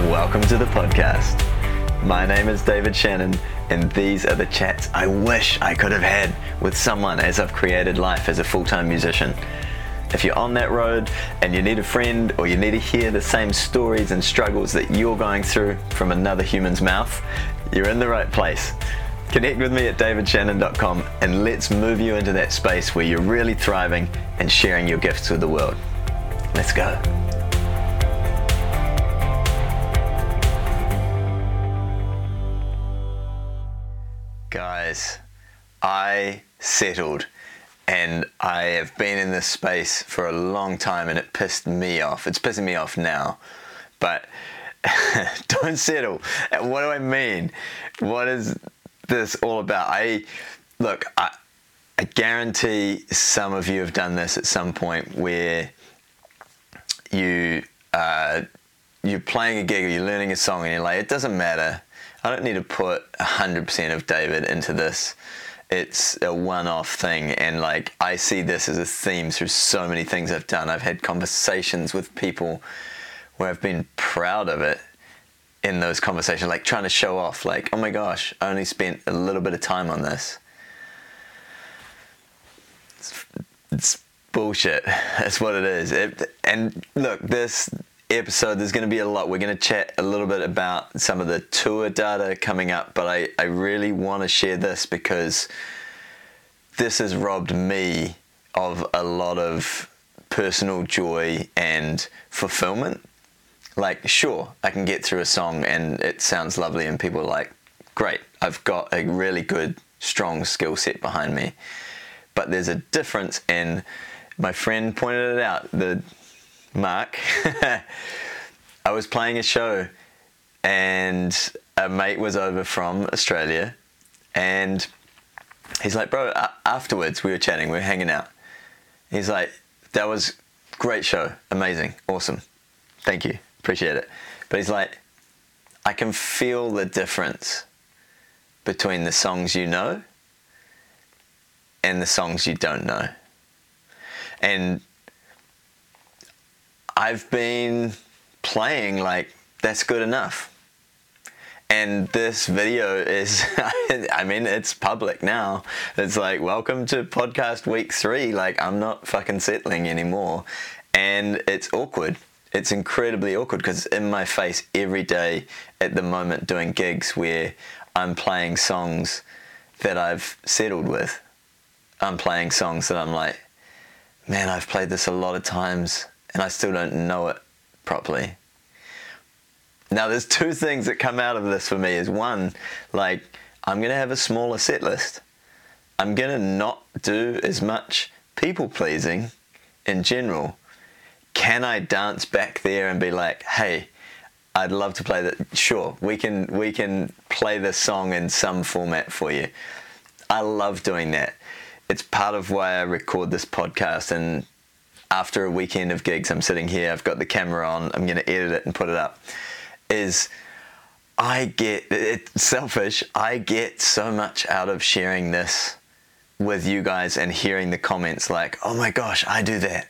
Welcome to the podcast. My name is David Shannon, and these are the chats I wish I could have had with someone as I've created life as a full time musician. If you're on that road and you need a friend or you need to hear the same stories and struggles that you're going through from another human's mouth, you're in the right place. Connect with me at davidshannon.com and let's move you into that space where you're really thriving and sharing your gifts with the world. Let's go. Guys, I settled and I have been in this space for a long time and it pissed me off. It's pissing me off now. But don't settle. What do I mean? What is this all about? I look, I, I guarantee some of you have done this at some point where you uh, you're playing a gig or you're learning a song and you're like, it doesn't matter. I don't need to put 100% of David into this. It's a one off thing. And like, I see this as a theme through so many things I've done. I've had conversations with people where I've been proud of it in those conversations, like trying to show off, like, oh my gosh, I only spent a little bit of time on this. It's, it's bullshit. That's what it is. It, and look, this episode, there's going to be a lot. We're going to chat a little bit about some of the tour data coming up, but I, I really want to share this because this has robbed me of a lot of personal joy and fulfillment. Like, sure, I can get through a song and it sounds lovely, and people are like, great, I've got a really good, strong skill set behind me. But there's a difference, and my friend pointed it out. The Mark, I was playing a show and a mate was over from Australia and he's like, bro, afterwards we were chatting, we were hanging out. He's like, that was great show, amazing, awesome. Thank you, appreciate it. But he's like, I can feel the difference between the songs you know and the songs you don't know. And I've been playing like that's good enough. And this video is, I mean, it's public now. It's like, welcome to podcast week three. Like, I'm not fucking settling anymore. And it's awkward. It's incredibly awkward because in my face every day at the moment doing gigs where I'm playing songs that I've settled with. I'm playing songs that I'm like, man, I've played this a lot of times and I still don't know it properly. Now, there's two things that come out of this for me. Is one, like I'm gonna have a smaller set list. I'm gonna not do as much people pleasing in general. Can I dance back there and be like, hey, I'd love to play that. Sure, we can we can play this song in some format for you. I love doing that. It's part of why I record this podcast and after a weekend of gigs, I'm sitting here, I've got the camera on, I'm going to edit it and put it up, is I get, it's selfish, I get so much out of sharing this with you guys and hearing the comments like, oh my gosh, I do that.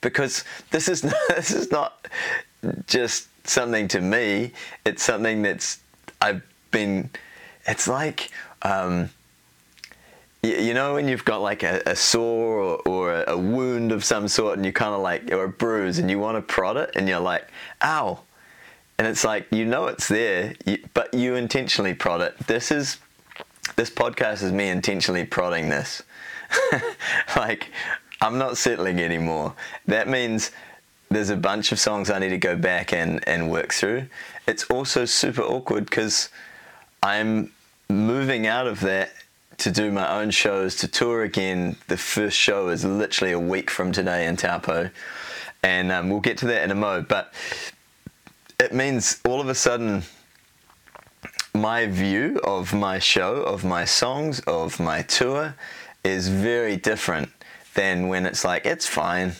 Because this is not, this is not just something to me, it's something that's, I've been, it's like, um, you know when you've got like a, a sore or, or, a wound of some sort and you kind of like or a bruise and you want to prod it and you're like ow. And it's like you know it's there but you intentionally prod it. This is this podcast is me intentionally prodding this. Like i'm not settling anymore. That means there's a bunch of songs i need to go back and, and work through. It's also super awkward because i'm moving out of that to do my own shows, to tour again. The first show is literally a week from today in Taupo, and um, we'll get to that in a mo. But it means all of a sudden, my view of my show, of my songs, of my tour is very different than when it's like, it's fine,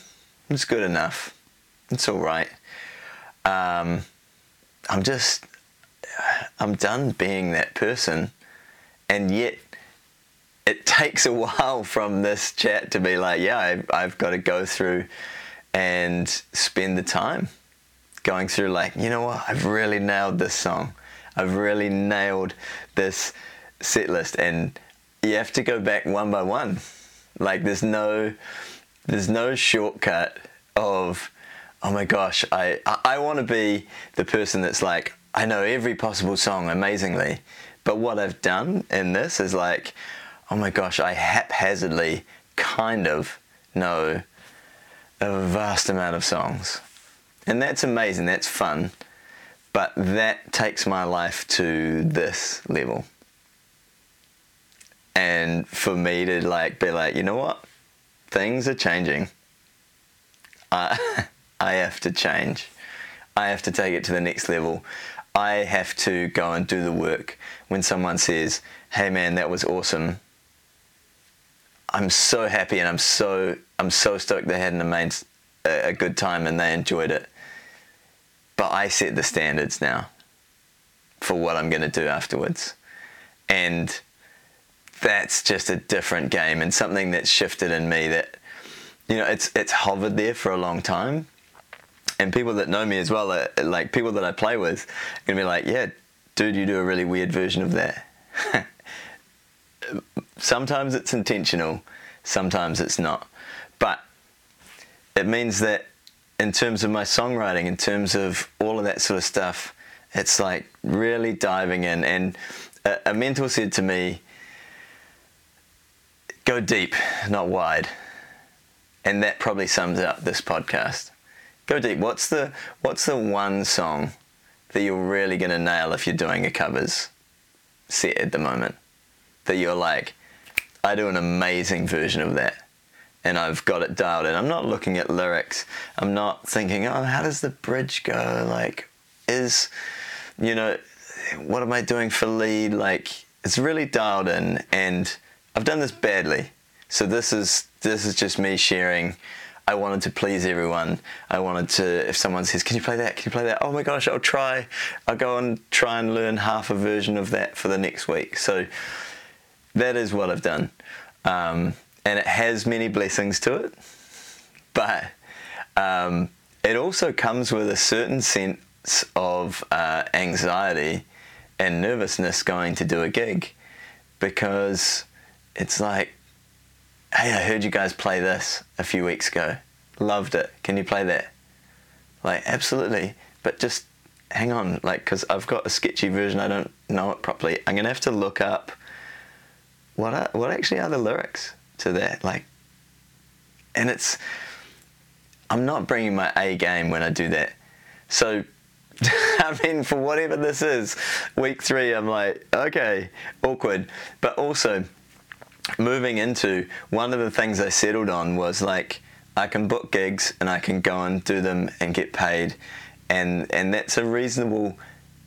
it's good enough, it's all right. Um, I'm just, I'm done being that person, and yet it takes a while from this chat to be like, yeah, I've, I've got to go through and spend the time going through like, you know what, I've really nailed this song. I've really nailed this set list and you have to go back one by one. Like there's no there's no shortcut of oh my gosh, I I, I want to be the person that's like I know every possible song amazingly, but what I've done in this is like oh my gosh, I haphazardly kind of know a vast amount of songs. And that's amazing, that's fun. But that takes my life to this level. And for me to like be like, you know what? Things are changing. I I have to change. I have to take it to the next level. I have to go and do the work. When someone says, "Hey man, that was awesome," I'm so happy and I'm so I'm so stoked they had an amazing a good time and they enjoyed it. But I set the standards now for what I'm going to do afterwards. And that's just a different game and something that's shifted in me that you know it's it's hovered there for a long time and people that know me as well are, like people that I play with are gonna be like yeah dude you do a really weird version of that sometimes it's intentional sometimes it's not but it means that in terms of my songwriting in terms of all of that sort of stuff it's like really diving in and a, a mentor said to me go deep, not wide. And that probably sums up this podcast. Go deep. What's the what's the one song that you're really gonna nail if you're doing a covers set at the moment? That you're like, I do an amazing version of that. And I've got it dialed in. I'm not looking at lyrics. I'm not thinking, oh, how does the bridge go? Like, is, you know, what am I doing for lead? Like, it's really dialed in and I've done this badly. So this is this is just me sharing. I wanted to please everyone. I wanted to, if someone says, "Can you play that? Can you play that?" Oh my gosh, I'll try. I'll go and try and learn half a version of that for the next week. So that is what I've done, um, and it has many blessings to it, but um, it also comes with a certain sense of uh, anxiety and nervousness going to do a gig because it's like, hey, I heard you guys play this a few weeks ago. Loved it. Can you play that? Like, absolutely. But just hang on, like, because I've got a sketchy version, I don't know it properly. I'm going to have to look up what are, what actually are the lyrics to that. Like, and it's, I'm not bringing my A game when I do that. So, I mean, for whatever this is, week three, I'm like, okay, awkward. But also, moving into one of the things I settled on was like I can book gigs and I can go and do them and get paid, and and that's a reasonable,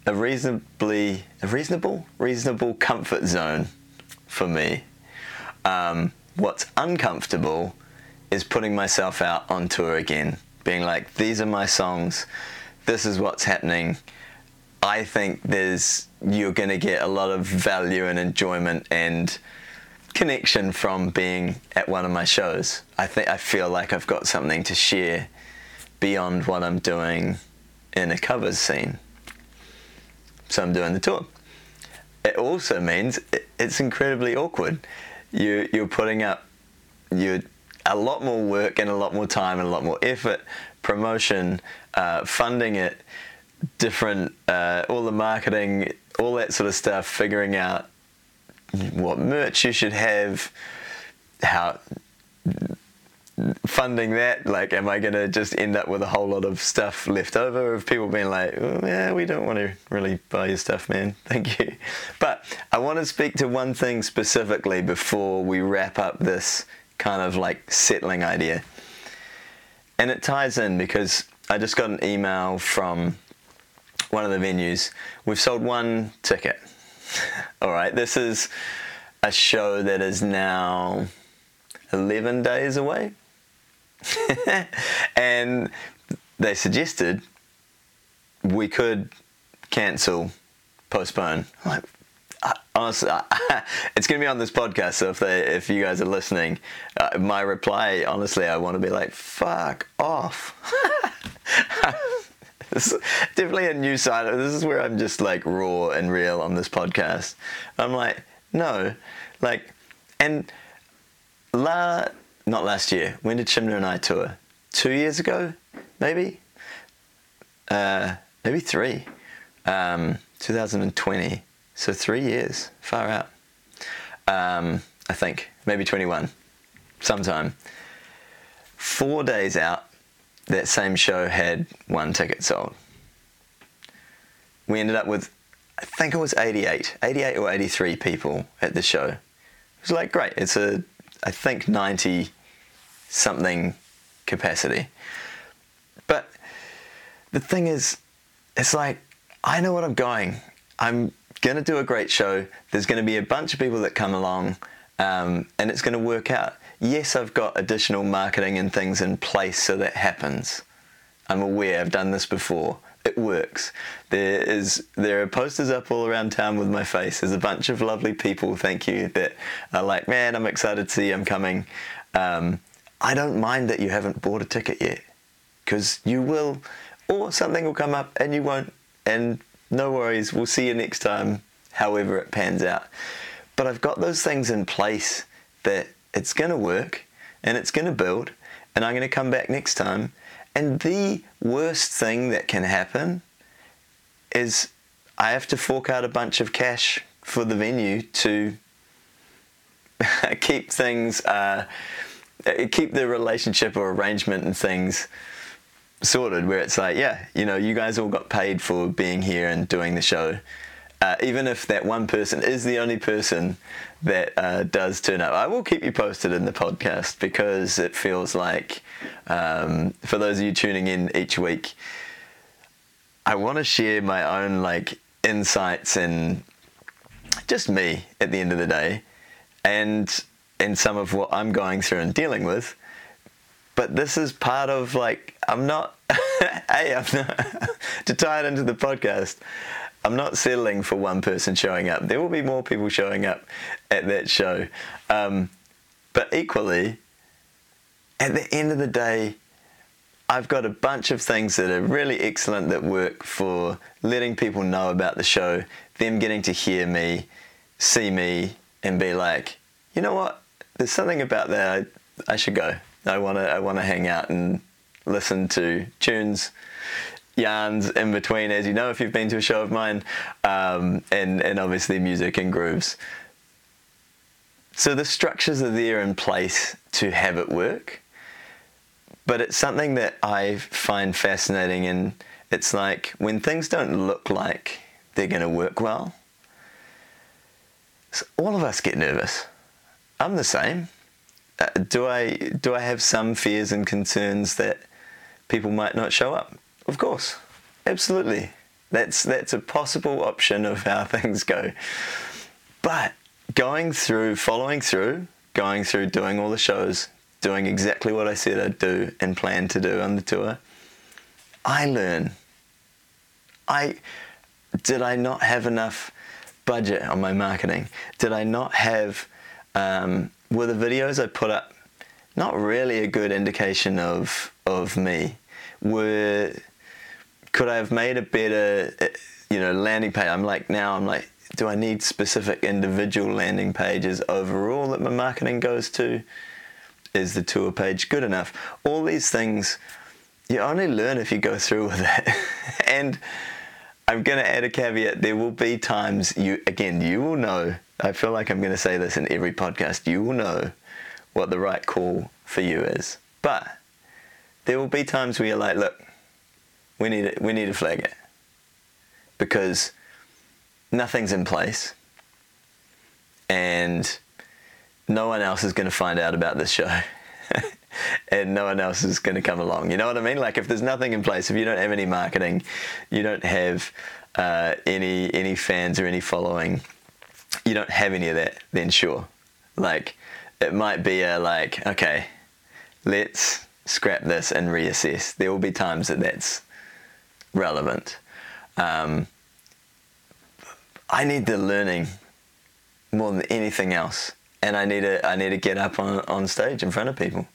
a reasonably a reasonable reasonable comfort zone for me. Um, what's uncomfortable is putting myself out on tour again, being like, these are my songs, this is what's happening. I think there's you're gonna get a lot of value and enjoyment and connection from being at one of my shows. I think I feel like I've got something to share beyond what I'm doing in a covers scene. So I'm doing the tour. It also means it's incredibly awkward. You you're putting up you a lot more work and a lot more time and a lot more effort, promotion, uh, funding it, different uh, all the marketing, all that sort of stuff, figuring out what merch you should have, how funding that like am i going to just end up with a whole lot of stuff left over of people being like oh, yeah we don't want to really buy your stuff man. Thank you. But i want to speak to one thing specifically before we wrap up this kind of like settling idea. And it ties in because i just got an email from one of the venues. We've sold one ticket. All right, this is a show that is now 11 days away. and they suggested we could cancel, postpone. Like, honestly, it's going to be on this podcast. So if they, if you guys are listening, uh, my reply, honestly, I want to be like, "Fuck off." this is definitely a new side. of This is where I'm just like raw and real on this podcast. I'm like, no, like, and la, not last year. When did Shimna and I tour? Two years ago, maybe. Uh, maybe three. Um, 2020. So three years, far out. Um, I think maybe 21, sometime. Four days out, that same show had one ticket sold. We ended up with, I think it was 88, 88 or 83 people at the show. It was like, great, it's a, I think 90 something capacity. But the thing is, it's like, I know what I'm going. I'm going to do a great show. There's going to be a bunch of people that come along, um, and it's going to work out. Yes, I've got additional marketing and things in place so that happens. I'm aware. I've done this before. It works. There is there are posters up all around town with my face. There's a bunch of lovely people. Thank you. That are like, man, I'm excited to see you. I'm coming. Um, I don't mind that you haven't bought a ticket yet, because you will, or something will come up and you won't. And no worries, we'll see you next time, however it pans out. But I've got those things in place that it's going to work and it's going to build, and I'm going to come back next time. And the worst thing that can happen is I have to fork out a bunch of cash for the venue to keep things, uh, keep the relationship or arrangement and things sorted where it's like, yeah, you know, you guys all got paid for being here and doing the show. Uh, even if that one person is the only person that uh, does turn up, I will keep you posted in the podcast because it feels like, um, for those of you tuning in each week, I want to share my own like insights and just me at the end of the day, and and some of what I'm going through and dealing with but this is part of like I'm not. hey, I'm not to tie it into the podcast. I'm not settling for one person showing up. There will be more people showing up at that show, um, but equally, at the end of the day, I've got a bunch of things that are really excellent that work for letting people know about the show, them getting to hear me, see me, and be like, you know what? There's something about that. I, I should go. I want to I want to hang out and listen to tunes, yarns in between, as you know if you've been to a show of mine, um, and and obviously music and grooves. So the structures are there in place to have it work, but it's something that I find fascinating, and it's like when things don't look like they're going to work well. All of us get nervous. I'm the same. Uh, do I do I have some fears and concerns that people might not show up? Of course, absolutely. That's that's a possible option of how things go. But going through, following through, going through, doing all the shows, doing exactly what I said I'd do and plan to do on the tour, I learn. I did I not have enough budget on my marketing? Did I not have um, were the videos I put up not really a good indication of of me? Were could I have made a better, you know, landing page? I'm like now I'm like, do I need specific individual landing pages overall that my marketing goes to? Is the tour page good enough? All these things you only learn if you go through with it. and I'm going to add a caveat. There will be times you, again, you will know I feel like I'm going to say this in every podcast. You will know what the right call for you is. But there will be times where you're like, look, we need it, we need to flag it because nothing's in place and no one else is going to find out about this show. and no one else is going to come along. You know what I mean? Like if there's nothing in place, if you don't have any marketing, you don't have uh, any any fans or any following, you don't have any of that, then sure. Like, it might be a like, okay, let's scrap this and reassess. There will be times that that's relevant. Um, I need the learning more than anything else, and I need to I need to get up on on stage in front of people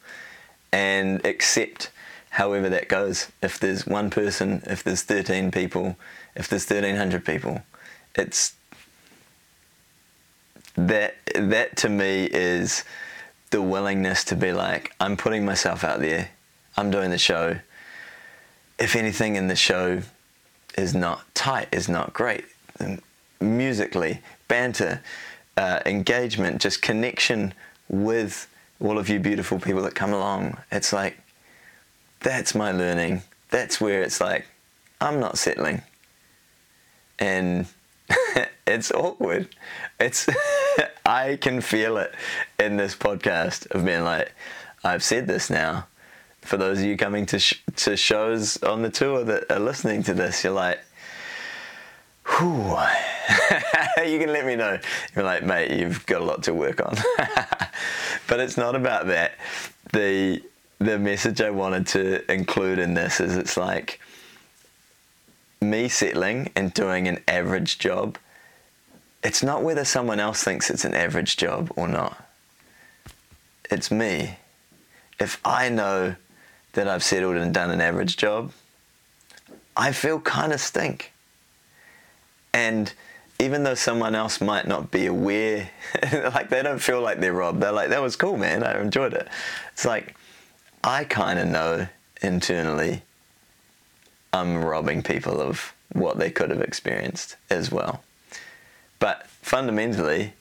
and accept however that goes. If there's one person, if there's 13 people, if there's 1300 people, it's that that to me is the willingness to be like I'm putting myself out there. I'm doing the show. If anything in the show is not tight, is not great, musically, banter, uh, engagement, just connection with all of you beautiful people that come along. It's like that's my learning. That's where it's like I'm not settling, and it's awkward. It's I can feel it in this podcast of being like, I've said this now. For those of you coming to sh- to shows on the tour that are listening to this, you're like, whew. you can let me know. You're like, mate, you've got a lot to work on. but it's not about that. The the message I wanted to include in this is it's like me settling and doing an average job it's not whether someone else thinks it's an average job or not. It's me. If I know that I've settled and done an average job, I feel kind of stink. And even though someone else might not be aware, like they don't feel like they're robbed, they're like, that was cool, man, I enjoyed it. It's like, I kind of know internally I'm robbing people of what they could have experienced as well. But fundamentally,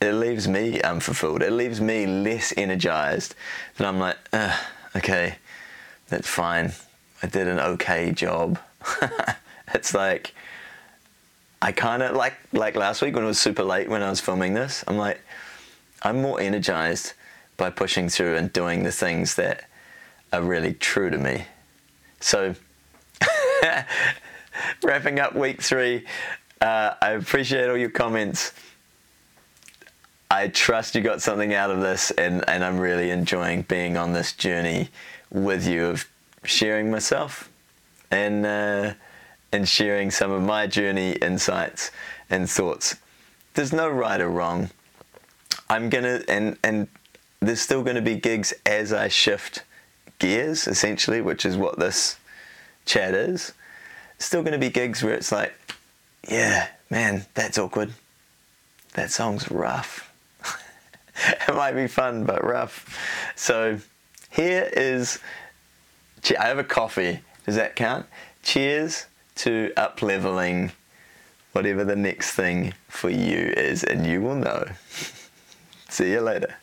it leaves me unfulfilled. It leaves me less energized. That I'm like, okay, that's fine. I did an okay job. it's like I kind of like like last week when it was super late when I was filming this. I'm like, I'm more energized by pushing through and doing the things that are really true to me. So, wrapping up week three, uh, I appreciate all your comments. I trust you got something out of this, and, and I'm really enjoying being on this journey with you of sharing myself and uh, and sharing some of my journey insights and thoughts. There's no right or wrong. I'm gonna and and there's still gonna be gigs as I shift gears, essentially, which is what this chat is. Still gonna be gigs where it's like yeah, man, that's awkward. That song's rough. it might be fun, but rough. So here is, I have a coffee. Does that count? Cheers to up leveling whatever the next thing for you is, and you will know. See you later.